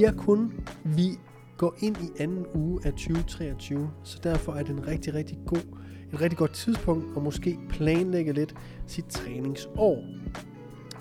Vi er kun, vi går ind i anden uge af 2023, så derfor er det en rigtig, rigtig god, et rigtig godt tidspunkt at måske planlægge lidt sit træningsår.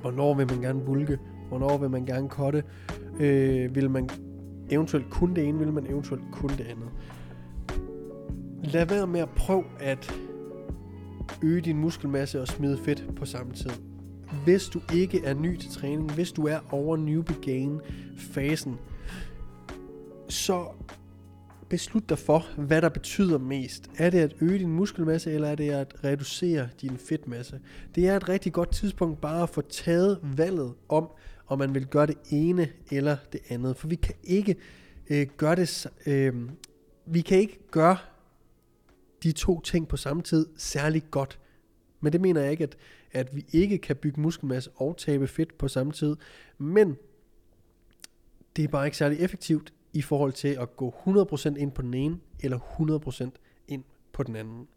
Hvornår vil man gerne bulke? Hvornår vil man gerne kotte? Øh, vil man eventuelt kun det ene? Vil man eventuelt kun det andet? Lad være med at prøve at øge din muskelmasse og smide fedt på samme tid hvis du ikke er ny til træning, hvis du er over newbie gain fasen, så beslut dig for, hvad der betyder mest. Er det at øge din muskelmasse, eller er det at reducere din fedtmasse? Det er et rigtig godt tidspunkt bare at få taget valget om, om man vil gøre det ene eller det andet. For vi kan ikke øh, gøre det, øh, vi kan ikke gøre de to ting på samme tid særlig godt. Men det mener jeg ikke, at, at vi ikke kan bygge muskelmasse og tabe fedt på samme tid. Men det er bare ikke særlig effektivt i forhold til at gå 100% ind på den ene, eller 100% ind på den anden.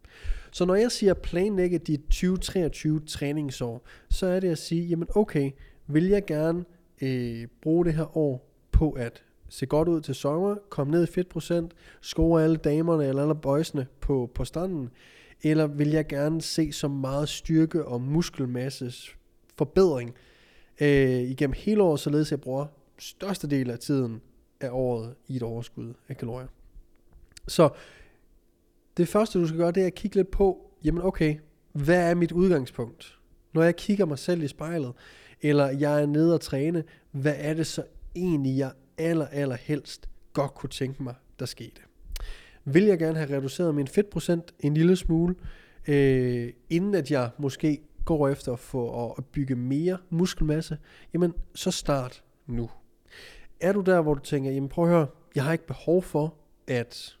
Så når jeg siger planlægge dit 2023 træningsår, så er det at sige, jamen okay, vil jeg gerne øh, bruge det her år på at se godt ud til sommer, komme ned i fedtprocent, score alle damerne eller alle boysene på, på stranden, eller vil jeg gerne se så meget styrke og muskelmasses forbedring øh, igennem hele året, således jeg bruger største del af tiden af året i et overskud af kalorier. Så det første du skal gøre, det er at kigge lidt på, jamen okay, hvad er mit udgangspunkt? Når jeg kigger mig selv i spejlet, eller jeg er nede og træne, hvad er det så egentlig, jeg aller, aller helst godt kunne tænke mig, der skete? vil jeg gerne have reduceret min fedtprocent en lille smule, øh, inden at jeg måske går efter for at bygge mere muskelmasse, jamen så start nu. Er du der, hvor du tænker, jamen prøv at høre, jeg har ikke behov for at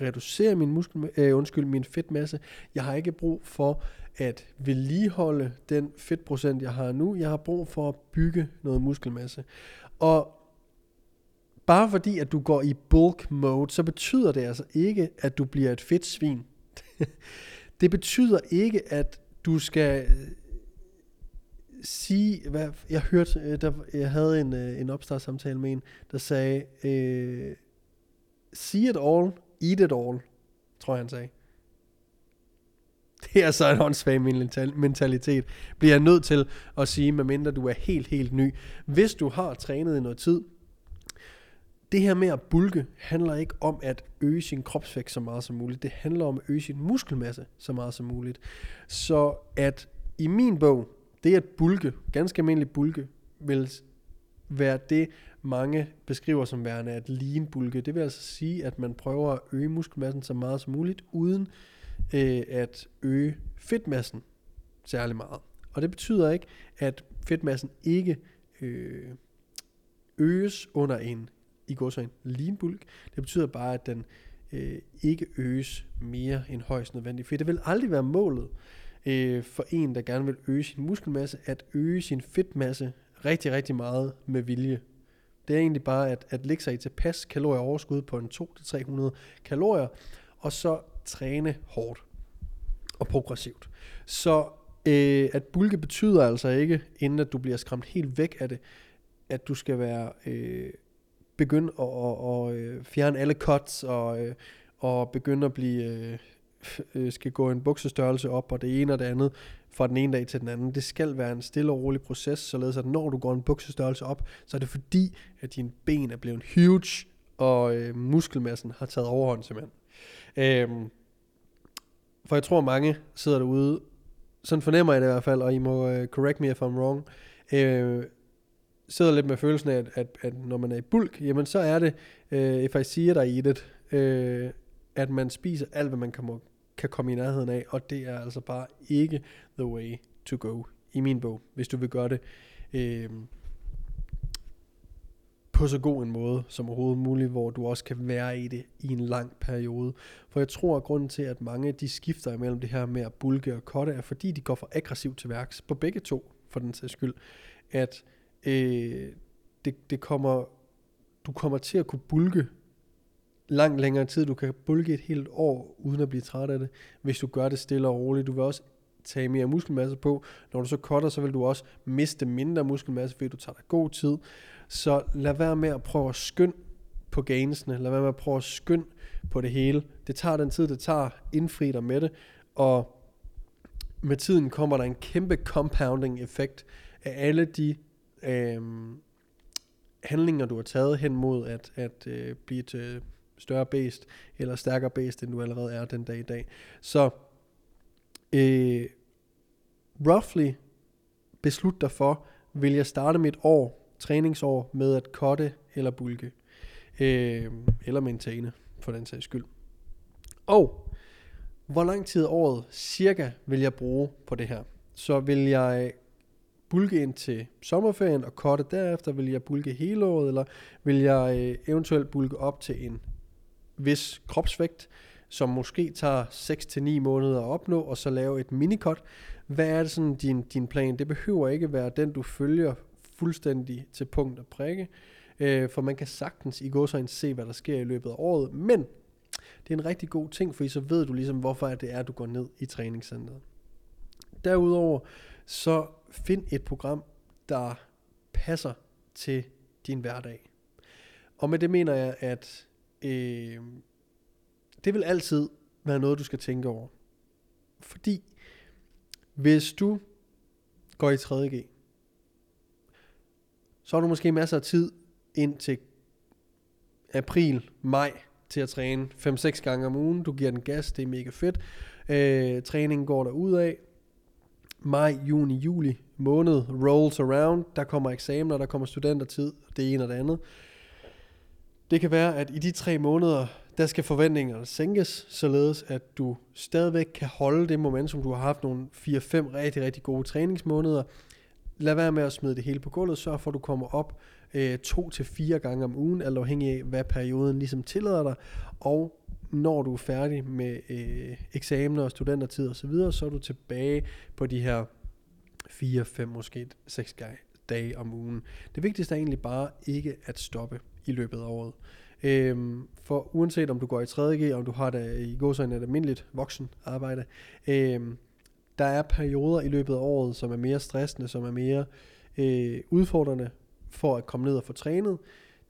reducere min muskel, øh, undskyld, min fedtmasse. Jeg har ikke brug for at vedligeholde den fedtprocent, jeg har nu. Jeg har brug for at bygge noget muskelmasse. Og bare fordi, at du går i bulk mode, så betyder det altså ikke, at du bliver et fedt svin. det betyder ikke, at du skal sige, hvad, jeg hørte, øh, der, jeg havde en, øh, en opstartssamtale med en, der sagde, øh, see it all, eat it all, tror jeg han sagde. Det er så en håndsvag mentalitet. Bliver jeg nødt til at sige, medmindre du er helt, helt ny. Hvis du har trænet i noget tid, det her med at bulke handler ikke om at øge sin kropsvægt så meget som muligt. Det handler om at øge sin muskelmasse så meget som muligt. Så at i min bog, det at bulke, ganske almindelig bulke, vil være det, mange beskriver som værende at lean bulke. Det vil altså sige, at man prøver at øge muskelmassen så meget som muligt, uden øh, at øge fedtmassen særlig meget. Og det betyder ikke, at fedtmassen ikke øh, øges under en i går så en lean bulk. Det betyder bare, at den øh, ikke øges mere end højst nødvendigt. For det vil aldrig være målet øh, for en, der gerne vil øge sin muskelmasse, at øge sin fedtmasse rigtig, rigtig meget med vilje. Det er egentlig bare at, at lægge sig i tilpas kalorieoverskud på en 200-300 kalorier, og så træne hårdt og progressivt. Så øh, at bulke betyder altså ikke, inden at du bliver skræmt helt væk af det, at du skal være øh, begynde at, at, at at fjerne alle cuts og, øh, og begynde at blive øh, Øh, skal gå en buksestørrelse op og det ene og det andet fra den ene dag til den anden. Det skal være en stille og rolig proces, således at når du går en buksestørrelse op, så er det fordi, at dine ben er blevet huge, og øh, muskelmassen har taget overhånd simpelthen. Øhm, for jeg tror mange sidder derude, sådan fornemmer jeg det i hvert fald, og I må øh, correct me if I'm wrong, øh, sidder lidt med følelsen af, at, at, at når man er i bulk, jamen så er det, øh, if I see it, I eat it, øh, at man spiser alt, hvad man kan, kan komme i nærheden af, og det er altså bare ikke the way to go i min bog, hvis du vil gøre det øh, på så god en måde som overhovedet muligt, hvor du også kan være i det i en lang periode. For jeg tror, at grunden til, at mange de skifter imellem det her med at bulke og kotte, er fordi de går for aggressivt til værks, på begge to, for den sags skyld, at øh, det, det kommer, du kommer til at kunne bulke langt længere tid. Du kan bulke et helt år, uden at blive træt af det, hvis du gør det stille og roligt. Du vil også tage mere muskelmasse på. Når du så cutter, så vil du også miste mindre muskelmasse, fordi du tager dig god tid. Så lad være med at prøve at skynde på gainsene. Lad være med at prøve at skynde på det hele. Det tager den tid, det tager. Indfri dig med det. Og med tiden kommer der en kæmpe compounding effekt af alle de øh, handlinger, du har taget hen mod at, at øh, blive et øh, større bæst, eller stærkere bæst, end du allerede er den dag i dag. Så øh, roughly beslut dig for, vil jeg starte mit år, træningsår, med at kotte eller bulke, øh, eller maintaine, for den sags skyld. Og hvor lang tid året cirka vil jeg bruge på det her? Så vil jeg bulke ind til sommerferien og korte derefter? Vil jeg bulke hele året, eller vil jeg øh, eventuelt bulke op til en vis kropsvægt, som måske tager 6-9 måneder at opnå, og så lave et minikot? Hvad er det sådan din, din plan? Det behøver ikke være den, du følger fuldstændig til punkt og prikke, øh, for man kan sagtens i går så se, hvad der sker i løbet af året, men det er en rigtig god ting, for så ved du ligesom, hvorfor det er, du går ned i træningscenteret. Derudover, så find et program, der passer til din hverdag. Og med det mener jeg, at øh, det vil altid være noget, du skal tænke over. Fordi hvis du går i 3.G, så har du måske masser af tid ind til april, maj til at træne 5-6 gange om ugen. Du giver den gas, det er mega fedt. Øh, træningen går der ud af. Maj, juni, juli måned rolls around. Der kommer eksamener, der kommer studentertid, det ene og det andet. Det kan være, at i de tre måneder, der skal forventningerne sænkes, således at du stadigvæk kan holde det momentum, du har haft nogle 4-5 rigtig, rigtig gode træningsmåneder. Lad være med at smide det hele på gulvet, sørg for, at du kommer op øh, to til fire gange om ugen, alt afhængig af, hvad perioden ligesom tillader dig, og når du er færdig med øh, eksamener og studentertid osv., så, videre, så er du tilbage på de her 4, 5, måske 6 dage om ugen. Det vigtigste er egentlig bare ikke at stoppe i løbet af året. Øhm, for uanset om du går i 3.G, om du har det i går et almindeligt voksen arbejde, øhm, der er perioder i løbet af året, som er mere stressende, som er mere øh, udfordrende for at komme ned og få trænet.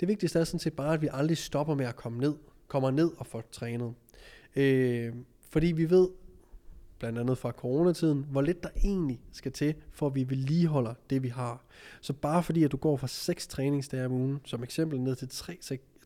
Det vigtigste er sådan set bare, at vi aldrig stopper med at komme ned, kommer ned og får trænet. Øh, fordi vi ved, blandt andet fra coronatiden, hvor lidt der egentlig skal til, for at vi vedligeholder det, vi har. Så bare fordi, at du går fra 6 træningsdage om ugen, som eksempel ned til 3,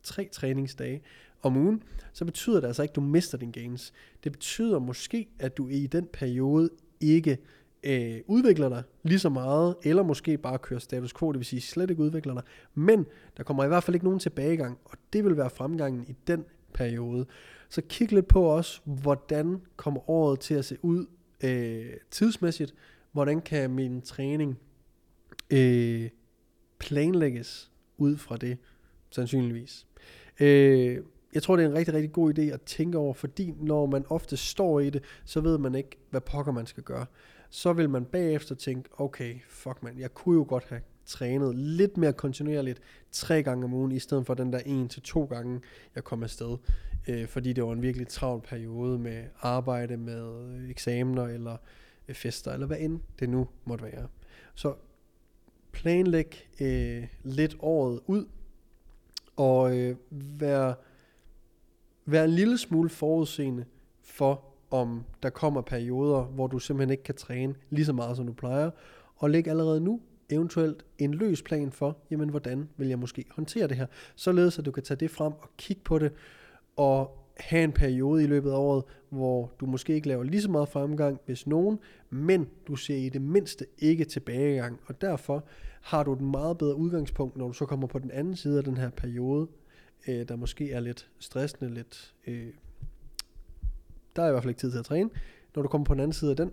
3 træningsdage om ugen, så betyder det altså ikke, at du mister din gains. Det betyder måske, at du i den periode ikke øh, udvikler dig lige så meget, eller måske bare kører status quo, det vil sige slet ikke udvikler dig, men der kommer i hvert fald ikke nogen tilbagegang, og det vil være fremgangen i den periode. Så kig lidt på også, hvordan kommer året til at se ud øh, tidsmæssigt, hvordan kan min træning øh, planlægges ud fra det, sandsynligvis. Øh, jeg tror, det er en rigtig, rigtig god idé at tænke over, fordi når man ofte står i det, så ved man ikke, hvad pokker man skal gøre. Så vil man bagefter tænke, okay, fuck man, jeg kunne jo godt have trænet lidt mere kontinuerligt tre gange om ugen, i stedet for den der en til to gange, jeg kom afsted. Øh, fordi det var en virkelig travl periode med arbejde, med øh, eksamener eller øh, fester, eller hvad end det nu måtte være. Så planlæg øh, lidt året ud, og øh, vær, vær en lille smule forudseende for, om der kommer perioder, hvor du simpelthen ikke kan træne lige så meget, som du plejer, og læg allerede nu eventuelt en løs plan for, jamen hvordan vil jeg måske håndtere det her, således at du kan tage det frem og kigge på det, og have en periode i løbet af året, hvor du måske ikke laver lige så meget fremgang, hvis nogen, men du ser i det mindste ikke tilbagegang, og derfor har du et meget bedre udgangspunkt, når du så kommer på den anden side af den her periode, øh, der måske er lidt stressende, lidt, øh, der er i hvert fald ikke tid til at træne. Når du kommer på den anden side af den,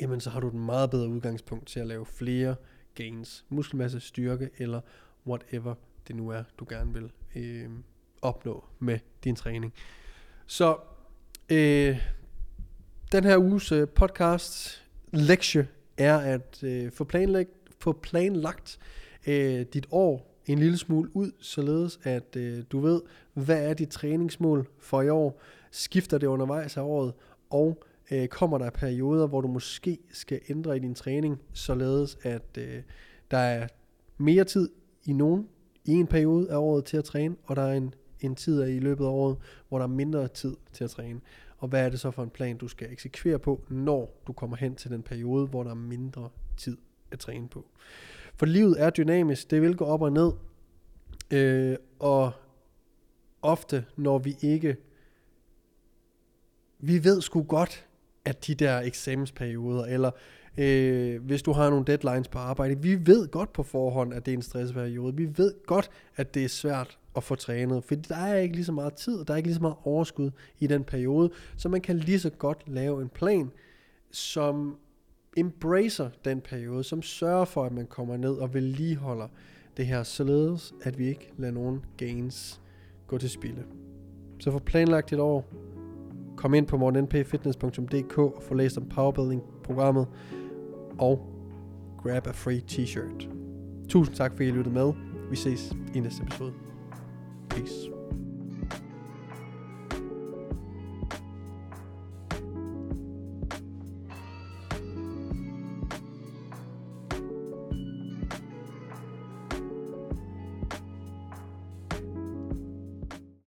jamen så har du et meget bedre udgangspunkt til at lave flere gains, muskelmasse, styrke eller whatever det nu er, du gerne vil øh, opnå med din træning. Så øh, den her uges øh, podcast lektie er at øh, få, planlagt, få planlagt øh, dit år en lille smule ud, således at øh, du ved, hvad er dit træningsmål for i år, skifter det undervejs af året, og øh, kommer der perioder, hvor du måske skal ændre i din træning, således at øh, der er mere tid i nogen i en periode af året til at træne, og der er en, en tid i løbet af året, hvor der er mindre tid til at træne. Og hvad er det så for en plan, du skal eksekvere på, når du kommer hen til den periode, hvor der er mindre tid at træne på. For livet er dynamisk, det vil gå op og ned, øh, og ofte når vi ikke, vi ved sgu godt, at de der eksamensperioder, eller øh, hvis du har nogle deadlines på arbejde, vi ved godt på forhånd, at det er en stressperiode. Vi ved godt, at det er svært at få trænet, for der er ikke lige så meget tid, og der er ikke lige så meget overskud i den periode, så man kan lige så godt lave en plan, som embracer den periode, som sørger for, at man kommer ned og vedligeholder det her, således at vi ikke lader nogen gains gå til spilde. Så få planlagt et år, kom ind på morgennpfitness.dk og få læst om powerbuilding-programmet, og grab a free t-shirt. Tusind tak, fordi I lyttede med. Vi ses i næste episode. Peace.